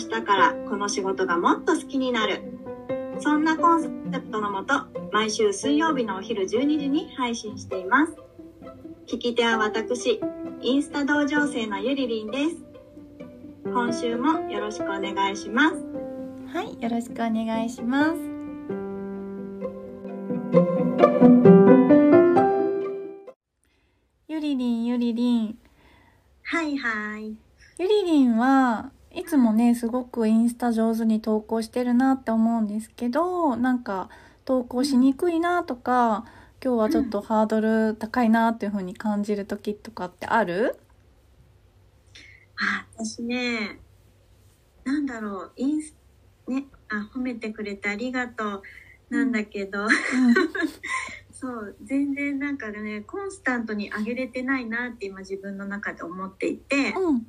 日からこの仕事がもっと好きになる。そんなコンセプトのもと毎週水曜日のお昼12時に配信しています。聞き手は私インスタ同情生のゆりりんです。今週もよろしくお願いします。はい、よろしくお願いします。ゆりりん、ゆりりん。はいはい。ゆりりんはいつもね、すごくインスタ上手に投稿してるなって思うんですけど、なんか投稿しにくいなとか、今日はちょっとハードル高いなっていう風に感じる時とかってある？あ私ねなんだろうインスねあ褒めてくれてありがとう。なんだけど、そう全然なんかねコンスタントに上げれてないなって今自分の中で思っていて、うん、うん、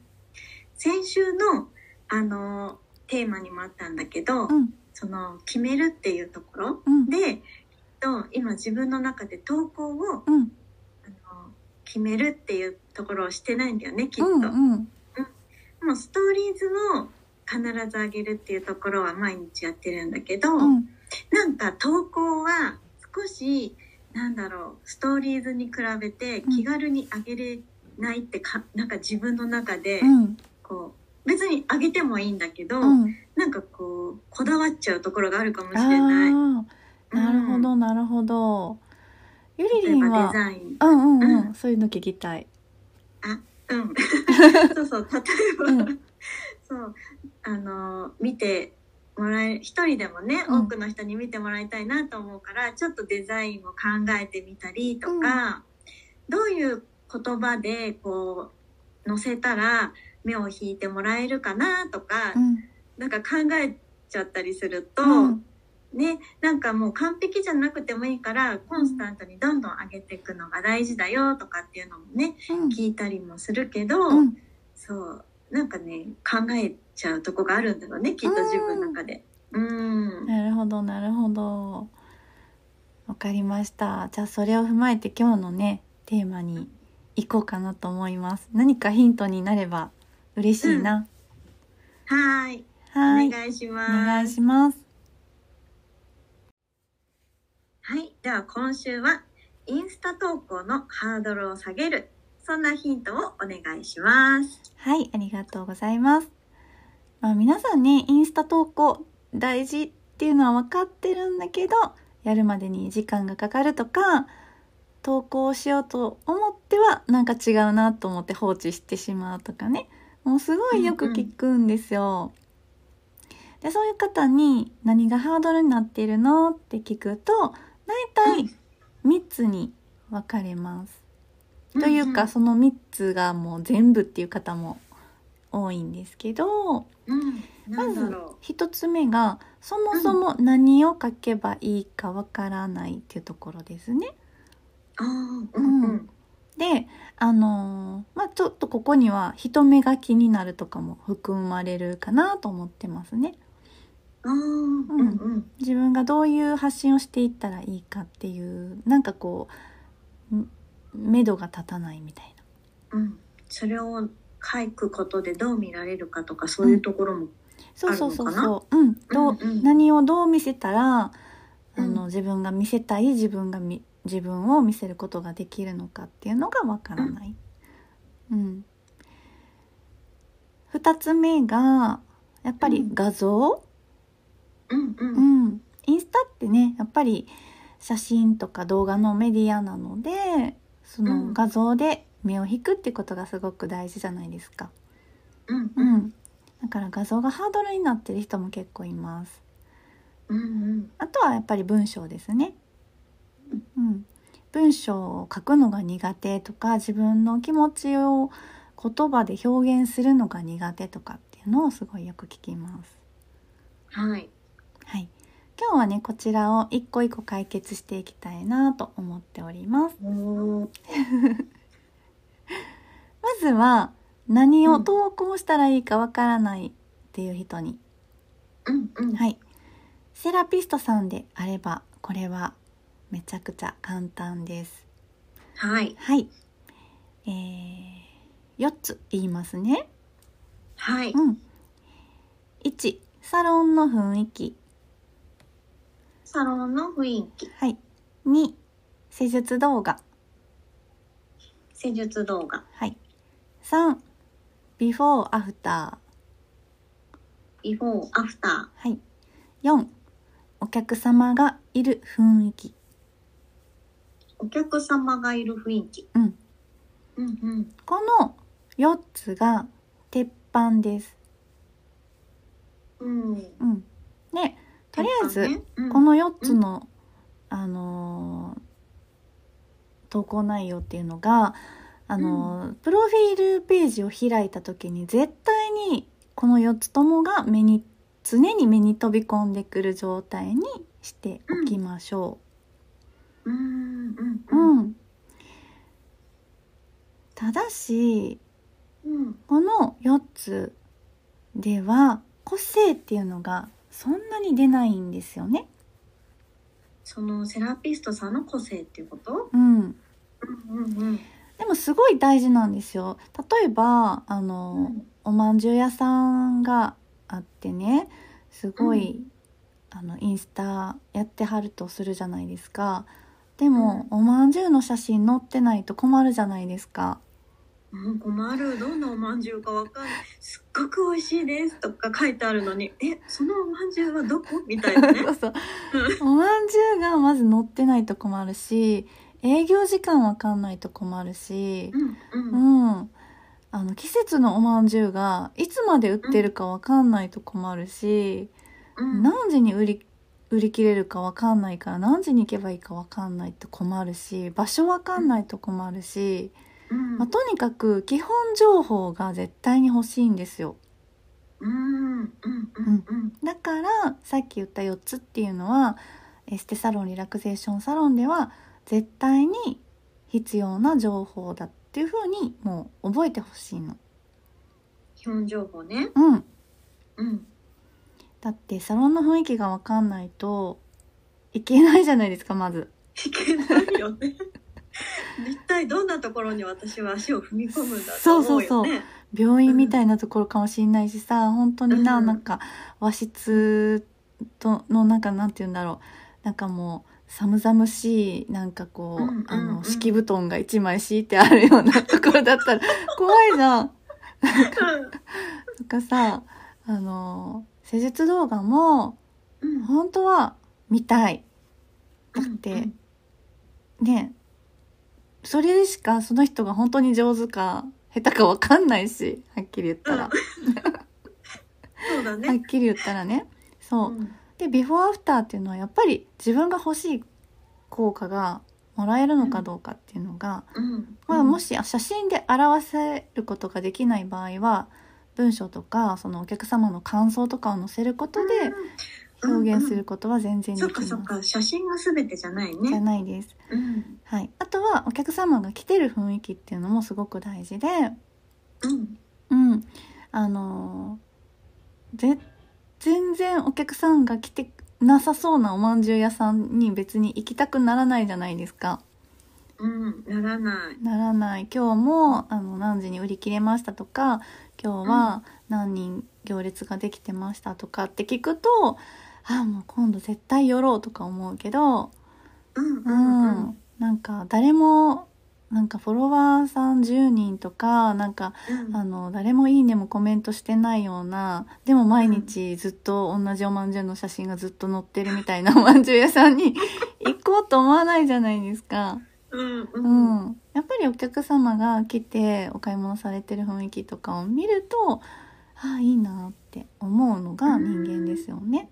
先週のあのテーマにもあったんだけど、うん、その決めるっていうところうん、でと今自分の中で投稿をうん、あの決めるっていうところをしてないんだよねきっと。うん、うん、もうストーリーズを必ず上げるっていうところは毎日やってるんだけど、うん、なんか投稿は少しなんだろうストーリーズに比べて気軽に上げれないってか、なんか自分の中でうん、こう別に上げてもいいんだけど、うん。なんかこうこだわっちゃうところがあるかもしあれない。あ、なるほど、なるほど。ゆりりんは？デ、ザイン。うんうんうん、うんそういうの聞きたい。うん。そうそう、例えば、うんそう、あの、見てもらえ、一人でもね、うん多くの人に見てもらいたいなと思うから、ちょっとデザインを考えてみたりとか、どういう言葉で、こう、載せたら目を引いてもらえるかなとか、うん、なんか考えちゃったりすると、うん、ね、なんかもう完璧じゃなくてもいいから、コンスタントにどんどん上げていくのが大事だよとかっていうのもね、うん、聞いたりもするけど、うん、そうなんかね考えちゃうとこがあるんだろうねきっと自分の中で。うんなるほど、なるほど。わかりました。じゃあ、それを踏まえて今日のね、テーマに行こうかなと思います。何かヒントになれば嬉しいな。はーいはい。お願いしおます。願いします。はいでは今週はインスタ投稿のハードルを下げるそんなヒントをお願いします。はい、ありがとうございます。まあ、皆さんね、インスタ投稿大事っていうのは分かってるんだけど、やるまでに時間がかかるとか、投稿しようと思ってはなんか違うなと思って放置してしまうとかね。もうすごいよく聞くんですよ。で、そういう方に何がハードルになっているの？って聞くと、大体3つに分かれます。というか、その3つがもう全部っていう方も多いんですけどうん、まずんだろ1つ目がそもそも何を書けばいいかわからないっていうところですね。うんうん。であのーまあちょっとここには人目が気になるとかも含まれるかなと思ってますね。うんうん。自分がどういう発信をしていったらいいかっていうなんかこうん目処が立たないみたいな。うん。それを書くことでどう見られるかとかそういうところも。そうそうそうそう。うん。どう、うんうん何をどう見せたら、あうんの、自分が見せたい自分がみ、自分を見せることができるのかっていうのがわからない。うん。二つ目が、やっぱり画像、うんう。うんん、インスタってね、やっぱり写真とか動画のメディアなので、その画像で目を引くってことがすごく大事じゃないですか。うんううんん。だから画像がハードルになってる人も結構います。うんうん。あとはやっぱり文章ですね。うん。文章を書くのが苦手とか、自分の気持ちを言葉で表現するのが苦手とかっていうのをすごいよく聞きます。はい。はい。今日はね、こちらを一個一個解決していきたいなと思っております。まずは、何を投稿したらいいかわからないっていう人に、うんうん。はい。セラピストさんであれば、これはめちゃくちゃ簡単です。はい。はい。えー、4つ言いますね。はい。うん。1、サロンの雰囲気。サロンの雰囲気。はい。2、施術動画。施術動画。はい。3、ビフォーアフタビフォー、アフター。ー。はい。4、お客様がいる雰囲気。お客様がいる雰囲気。うん。うんうん。この4つが鉄板です。うん。うん。で、とりあえず、ねうんこの4つの、あのー投稿内容っていうのが、あのープロフィールページを開いた時に絶対にこの4つともが目に常に目に飛び込んでくる状態にしておきましょうんうんう。うん。うんただしうん。この4つでは個性っていうのがそんなに出ないんですよね。そのセラピストさんの個性っていうこと？うん、うんうんうん。でもすごい大事なんですよ。例えばあの、うんおまんじゅう屋さんがあってねすごい、あのインスタやってはるとするじゃないですか。でも、おまんじゅうの写真載ってないと困るじゃないですか。うん、困る。どんなおまんじゅうかわかんない。すっごく美味しいですとか書いてあるのに、え、そのおまんじゅうはどこ？みたいなね。そうそうおまんじゅうがまず載ってないと困るし営業時間わかんないと困るし、うんううん。ん、あの季節のおまんじゅうがいつまで売ってるかわかんないと困るし、うん何時に売り売り切れるかわかんないから何時に行けばいいかわかんないと困るし場所わかんないと困るし、うんまあ、とにかく基本情報が絶対に欲しいんですよ。うんうんうんうんだからさっき言った4つっていうのはエステサロンリラクゼーションサロンでは絶対に必要な情報だっていうふうにもう覚えてほしいの。基本情報ね。うん、うん。だってサロンの雰囲気が分かんないといけないじゃないですかまず。いけないよね。一体どんなところに私は足を踏み込むんだと思うよね。そうそう病院みたいなところかもしれないしさ本当にな、うんなんか和室とのなんかなんて言うんだろうなんかもう寒々しいなんかこう、うんうんうんあの敷布団が一枚敷いてあるようなところだったら怖いじゃん。とかさあの施術動画もうん。うん本当は見たい。だって、うんねそれでしかその人が本当に上手か下手か分かんないしはっきり言ったら、そうだはっね。きり言ったらね。そう、うん。でビフォーアフターっていうのはやっぱり自分が欲しい効果がもらえるのかどうかっていうのが、うん。まあ、もし写真で表せることができない場合は文章とかそのお客様の感想とかを載せることで表現することは全然できます。かそっか写真が全てじゃないじゃね。ないです。うんはい。あとはお客様が来てる雰囲気っていうのもすごく大事で、うんうん。あの全然お客さんが来てなさそうなおまんじゅう屋さんに別に行きたくならないじゃないですか。うんならない。ならない。今日もあの何時に売り切れましたとか、今日は何人行列ができてましたとかって聞くと、あもう今度絶対寄ろうとか思うけど、うんううん。うん。ん、なんか誰もなんかフォロワーさん10人とかなんかうん。あの誰も「いいね」もコメントしてないようなでも毎日ずっと同じおまんじゅうの写真がずっと載ってるみたいなおまんじゅう屋さんに行こうと思わないじゃないですか。うんううん。ん、やっぱりお客様が来てお買い物されてる雰囲気とかを見るとああいいなって思うのが人間ですよね。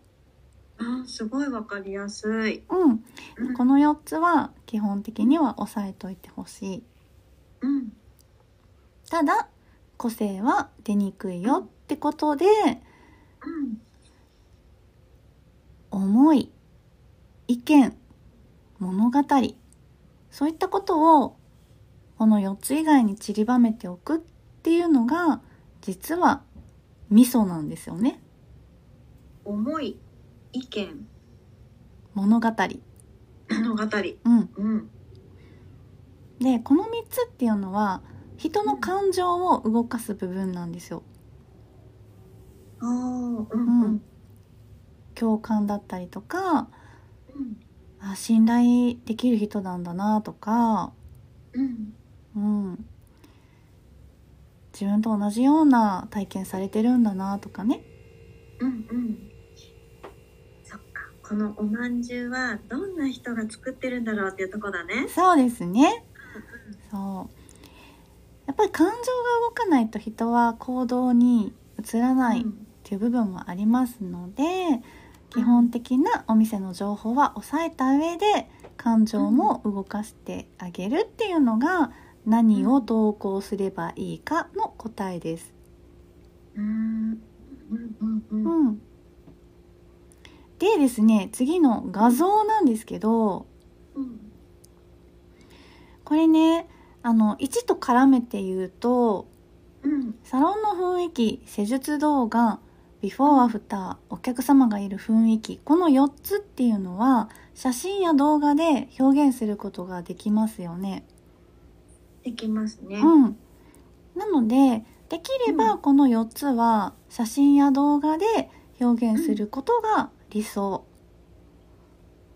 あすごいわかりやすい。うん、うん。この4つは基本的には押さえといてほしい。うん。ただ個性は出にくいよってことでうん。思い意見物語そういったことをこの4つ以外に散りばめておくっていうのが実は味噌なんですよね。思い意見。物語。物語。うん。うん。でこの3つっていうのは人の感情を動かす部分なんですよ。ああうんううんん。共感だったりとかうんあ信頼できる人なんだなとか、うん。うん、自分と同じような体験されてるんだなとかね。うんうん。そっか。このおまんじゅうはどんな人が作ってるんだろうっていうとこだね。そうですね。そう。やっぱり感情が動かないと人は行動に移らないっていう部分もありますので基本的なお店の情報は抑えた上で感情も動かしてあげるっていうのが何を投稿すればいいかの答えです。うん。でですね次の画像なんですけどうんこれねあの1と絡めて言うとうん。サロンの雰囲気施術動画ビフォーアフターお客様がいる雰囲気。この4つっていうのは写真や動画で表現することができますよね。できますね。うん、なのでできればこの4つは写真や動画で表現することが理想。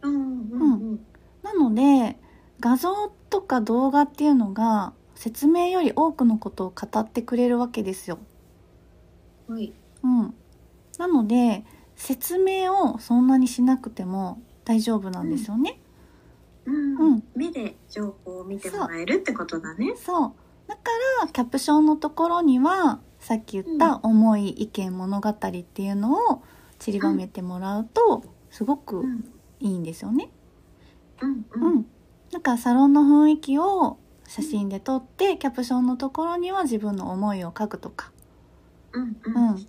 うんうん。うん。なので画像とか動画っていうのが説明より多くのことを語ってくれるわけですよ。はい。うん、なので説明をそんなにしなくても大丈夫なんですよね。うん。うん。目で情報を見てもらえるってことだね。そう。だからキャプションのところにはさっき言った思い、意見物語っていうのを散りばめてもらうとすごくうん。いいんですよね。うんううん。ん、だからサロンの雰囲気を写真で撮ってキャプションのところには自分の思いを書くとか、うんううんん、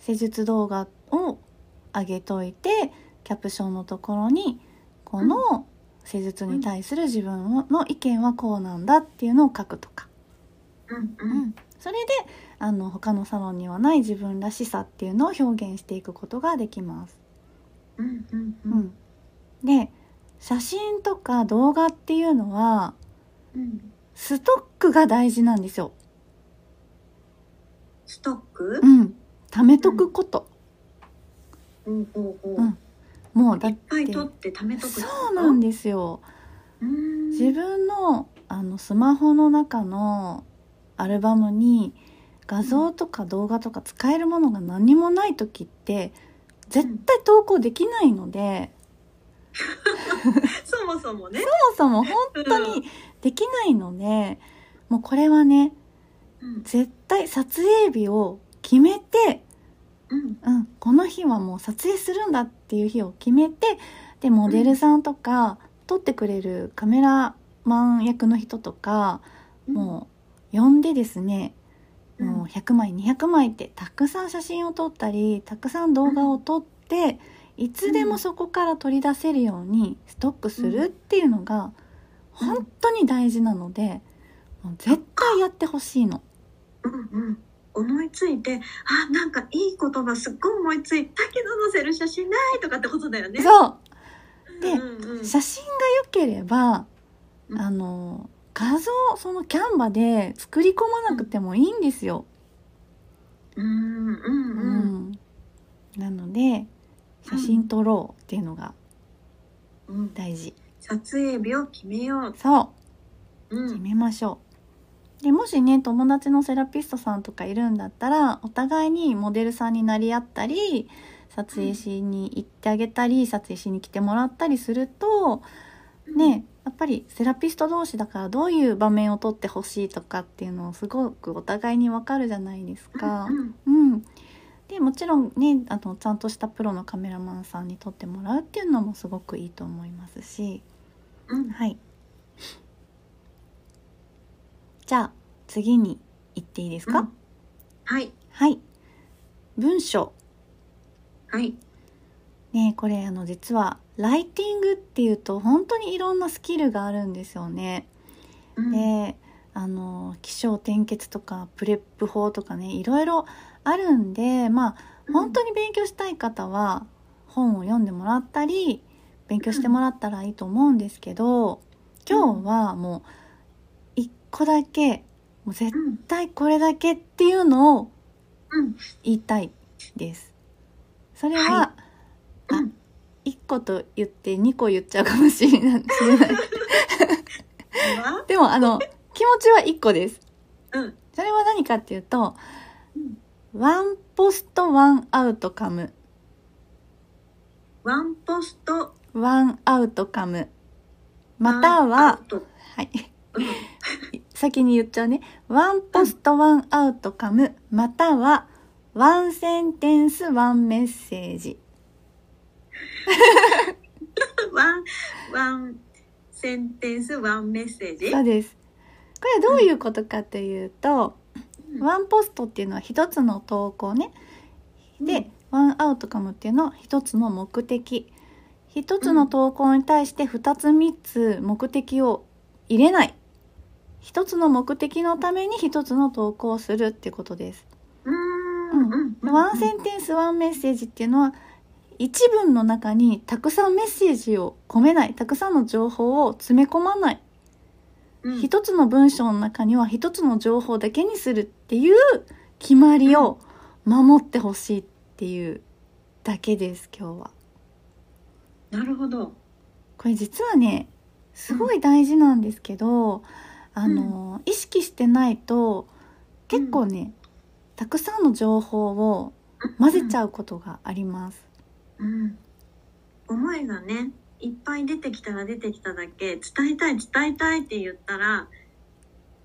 施術動画を上げといてキャプションのところにこの施術に対する自分の意見はこうなんだっていうのを書くとか、うんううん。ん、それであの他のサロンにはない自分らしさっていうのを表現していくことができます。うんうんううんん、で写真とか動画っていうのはうん。ストックが大事なんですよ。ストック？うん、貯めとくこと。うん。うんもうだっいってぱって貯めとくそうなんですよ。うん。自分のあのスマホの中のアルバムに画像とか動画とか使えるものが何もない時って絶対投稿できないので、そもそもね。そもそも本当にできないので、もうこれはねうん。絶対撮影日を決めて、うん。うん、この日はもう撮影するんだっていう日を決めてでモデルさんとか、撮ってくれるカメラマン役の人とか、もう呼んでですね、うん。もう100枚200枚ってたくさん写真を撮ったりたくさん動画を撮って、いつでもそこから取り出せるようにストックするっていうのがうん。本当に大事なので、もう絶対やってほしいの。うんうん思いついてあなんかいい言葉すっごい思いついたけど載せる写真ないとかってことだよね。そう。でうんうん写真が良ければ、うん。あの画像そのキャンバで作り込まなくてもいいんですよ。うんうんううん。んなので写真撮ろうっていうのがうん。大事。撮影日を決めよう。そう。うん。決めましょう。でもしね友達のセラピストさんとかいるんだったらお互いにモデルさんになり合ったり撮影しに行ってあげたり撮影しに来てもらったりするとねやっぱりセラピスト同士だからどういう場面を撮ってほしいとかっていうのをすごくお互いに分かるじゃないですか。う。ん。うん、でもちろんねあのちゃんとしたプロのカメラマンさんに撮ってもらうっていうのもすごくいいと思いますし。うん。はいじゃあ次に行っていいですか、うん。はい。はい。文章。はい。ねこれあの実はライティングっていうと本当にいろんなスキルがあるんですよね。うん。であの起承転結とかプレップ法とかねいろいろあるんでまあ本当に勉強したい方は本を読んでもらったり勉強してもらったらいいと思うんですけど今日はもう一個だけもう絶うん対これだけっていうのをうん。言いたいです。それは、はあうん。1個と言って2個言っちゃうかもしれない。はでもあの気持ちは1個です。うん。それは何かっていうとうん。 one post one outcome。one post。one outcome。または、はい、うん先に言っちゃうね。 one post one outcome または one sentence one message。oneワンセンテンスワンメッセージ？そうです。これはどういうことかというと、うん。ワンポストっていうのは一つの投稿ね。で、ワンアウトカムっていうのは一つの目的。一つの投稿に対して二つ三つ目的を入れない一つの目的のために一つの投稿をするってことです。うーん。うん。うん。ワンセンテンスワンメッセージっていうのは一文の中にたくさんメッセージを込めない。たくさんの情報を詰め込まない。うん。一つの文章の中には一つの情報だけにするっていう決まりを守ってほしいっていうだけです今日は。なるほど。これ実はねすごい大事なんですけど、あの意識してないと結構ね、たくさんの情報を混ぜちゃうことがあります。うん思いがねいっぱい出てきたら出てきただけ伝えたい伝えたいって言ったら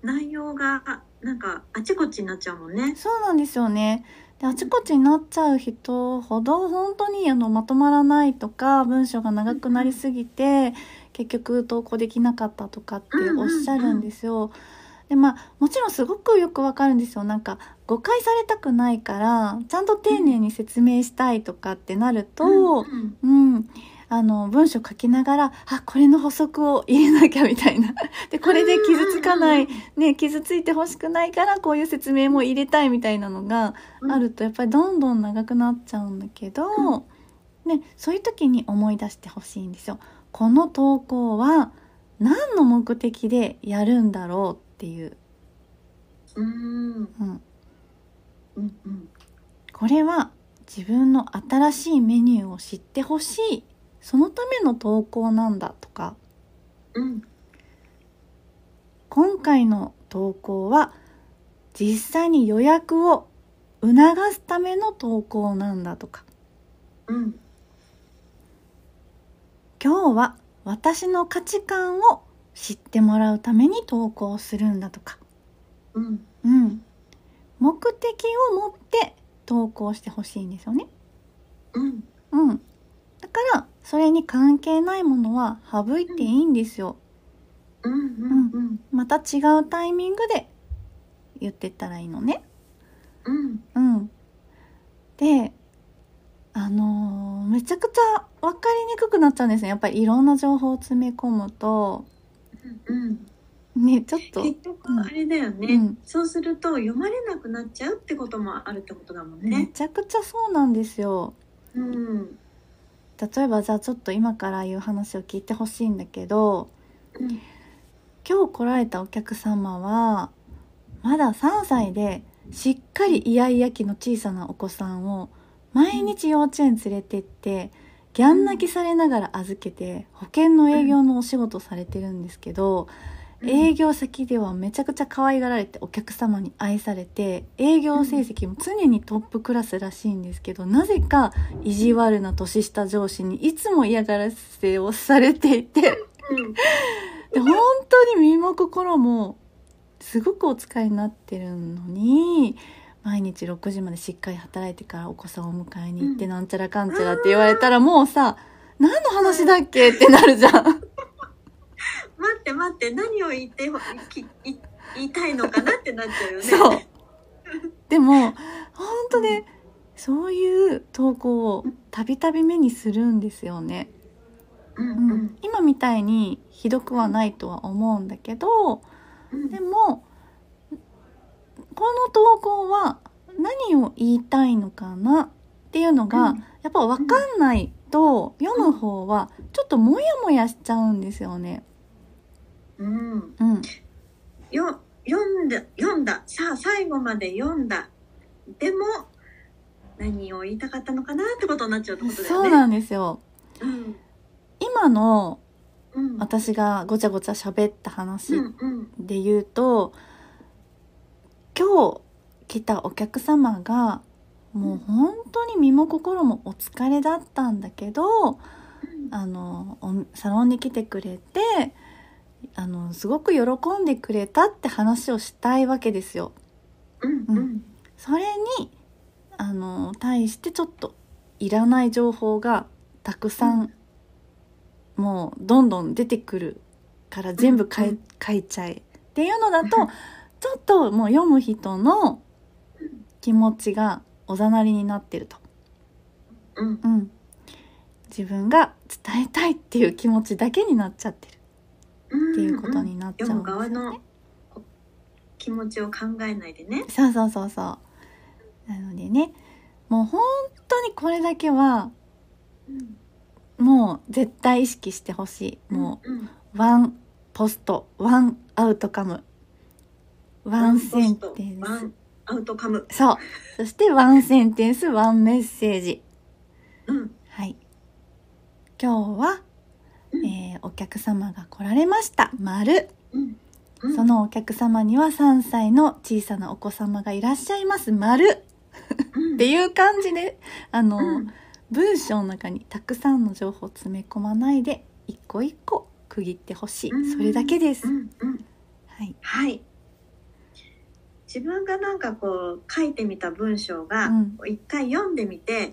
内容がなんかあちこちになっちゃうもんね。そうなんですよね。であちこちになっちゃう人ほど本当にあのまとまらないとか文章が長くなりすぎて結局投稿できなかったとかっておっしゃるんですよ。でまあもちろんすごくよくわかるんですよ。なんか誤解されたくないからちゃんと丁寧に説明したいとかってなると、うんうん、あの文章書きながらあこれの補足を入れなきゃみたいな。でこれで傷つかない、ね、傷ついてほしくないからこういう説明も入れたいみたいなのがうん。あるとやっぱりどんどん長くなっちゃうんだけど、ね、そういう時に思い出してほしいんですよ。この投稿は何の目的でやるんだろうっていう、うん。うん、うんうん。これは自分の新しいメニューを知ってほしい。そのための投稿なんだとか。うん。今回の投稿は実際に予約を促すための投稿なんだとか。うん今日は私の価値観を知ってもらうために投稿するんだとか、うん。うん、目的を持って投稿してほしいんですよね。うん。うん、だからそれに関係ないものは省いていいんですよ。うん。うん。うん。また違うタイミングで言ってったらいいのね。うん。うん。で、あのーめちゃくちゃ分かりにくくなっちゃうんですね。やっぱりいろんな情報を詰め込むと、うんね、ちょっと、結局あれだよね、うん。そうすると読まれなくなっちゃうってこともあるってことだもんめね。ちゃくちゃそうなんですよ。うん。例えばじゃあちょっと今から言う話を聞いてほしいんだけど、うん。今日来られたお客様は、まだ3歳でしっかりイヤイヤ期の小さなお子さんを毎日幼稚園連れてって、ギャン泣きされながら預けて保険の営業のお仕事されてるんですけど、営業先ではめちゃくちゃ可愛がられてお客様に愛されて営業成績も常にトップクラスらしいんですけどなぜか意地悪な年下上司にいつも嫌がらせをされていてうん。で本当に身も心もすごくお使いになってるのに毎日6時までしっかり働いてからお子さんをお迎えに行ってうんなんちゃらかんちゃらって言われたらもうさ何の話だっけってなるじゃん。待って待って何を言って言いたいのかなってなっちゃうよね。そう。でも、本当ね、そういう投稿をたびたび目にするんですよね。うんううんん今みたいにひどくはないとは思うんだけどうんでもこの投稿は何を言いたいのかなっていうのが、うん。やっぱ分かんないと読む方はちょっとモヤモヤしちゃうんですよね。うん。うん、よ読んだ読んだ。さあ最後まで読んだ。でも何を言いたかったのかなってことになっちゃうってことだよね。そうなんですよ。うん。今のうん。私がごちゃごちゃ喋った話うんうん。で言うと、今日来たお客様がもう本当に身も心もお疲れだったんだけどあのおサロンに来てくれてあのすごく喜んでくれたって話をしたいわけですよ。うんうん。それにあの対してちょっといらない情報がたくさん、もうどんどん出てくるから全部書い,、うん書いちゃえ。っていうのだと ちょっともう読む人の気持ちがおざなりになってると。うんうん、自分が伝えたいっていう気持ちだけになっちゃってるうんっていうことになっちゃうんですよね。気持ちを考えないでね。そうそうそうそう。なのでねもう本当にこれだけはもう絶対意識してほしい。もうんう one post one outcome one sentence。one outcome。そう。そして one sentence one message。うん。はい。今日は、えーお客様が来られました。丸。うん。うん。そのお客様には3歳の小さなお子様がいらっしゃいます。丸。うん。っていう感じであの、うん。文章の中にたくさんの情報を詰め込まないで一個一個区切ってほしい、うん。それだけです、うん。うん。はい、はい。自分がなんかこう書いてみた文章が一回読んでみて、ん？っ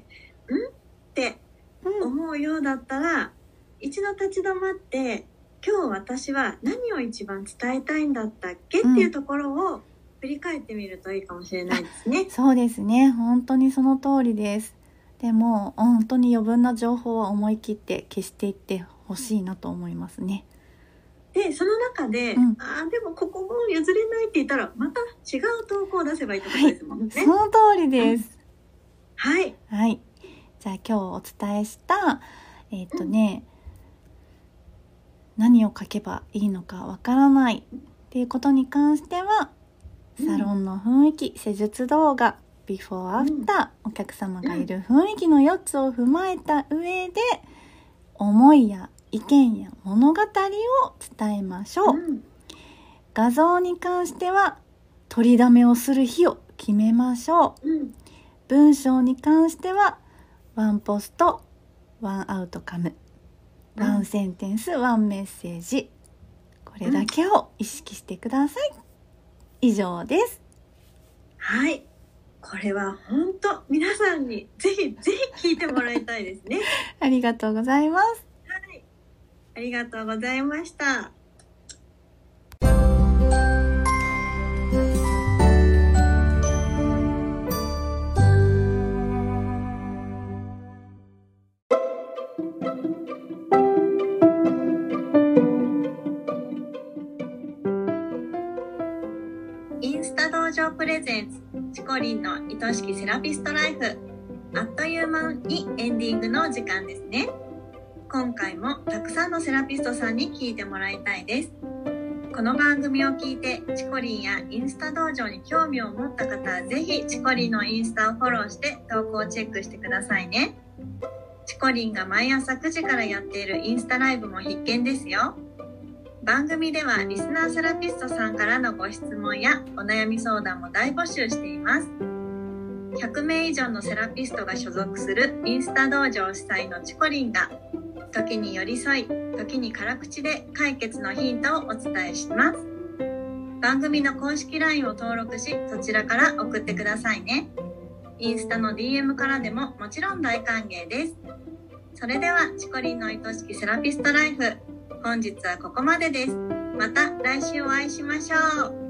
てうん。思うようだったら一度立ち止まって今日私は何を一番伝えたいんだったっけ？っていうところを振り返ってみるといいかもしれないですね。そうですね。本当にその通りです。でも本当に余分な情報は思い切って消していってほしいなと思いますねでその中で、うん。ああでもここも譲れないって言ったらまた違う投稿を出せばいいってことですもんね。その通りです、はい。はい。じゃあ今日お伝えしたえっ、とね、何を書けばいいのかわからないっていうことに関してはサロンの雰囲気、施術動画、ビフォーアフター、お客様がいる雰囲気の4つを踏まえた上で、思いや意見や物語を伝えましょう。うん画像に関しては、取りだめをする日を決めましょう。うん文章に関しては、ワンポスト、ワンアウトカム、うんワンセンテンス、ワンメッセージ。これだけを意識してください。以上です。はい。これは本当皆さんにぜひぜひ聞いてもらいたいですね。ありがとうございます。ありがとうございました。インスタ道場プレゼンツチコリンの愛しきセラピストライフあっという間にエンディングの時間ですね今回もたくさんのセラピストさんに聞いてもらいたいです。この番組を聞いてチコリンやインスタ道場に興味を持った方はぜひチコリンのインスタをフォローして投稿をチェックしてくださいね。チコリンが毎朝9時からやっているインスタライブも必見ですよ。番組ではリスナーセラピストさんからのご質問やお悩み相談も大募集しています。100名以上のセラピストが所属するインスタ道場主催のチコリンが時に寄り添い時に辛口で解決のヒントをお伝えします。番組の公式 LINE を登録しそちらから送ってくださいね。インスタの DM からでももちろん大歓迎です。それではチコリンの愛しきセラピストライフ本日はここまでです。また来週お会いしましょう。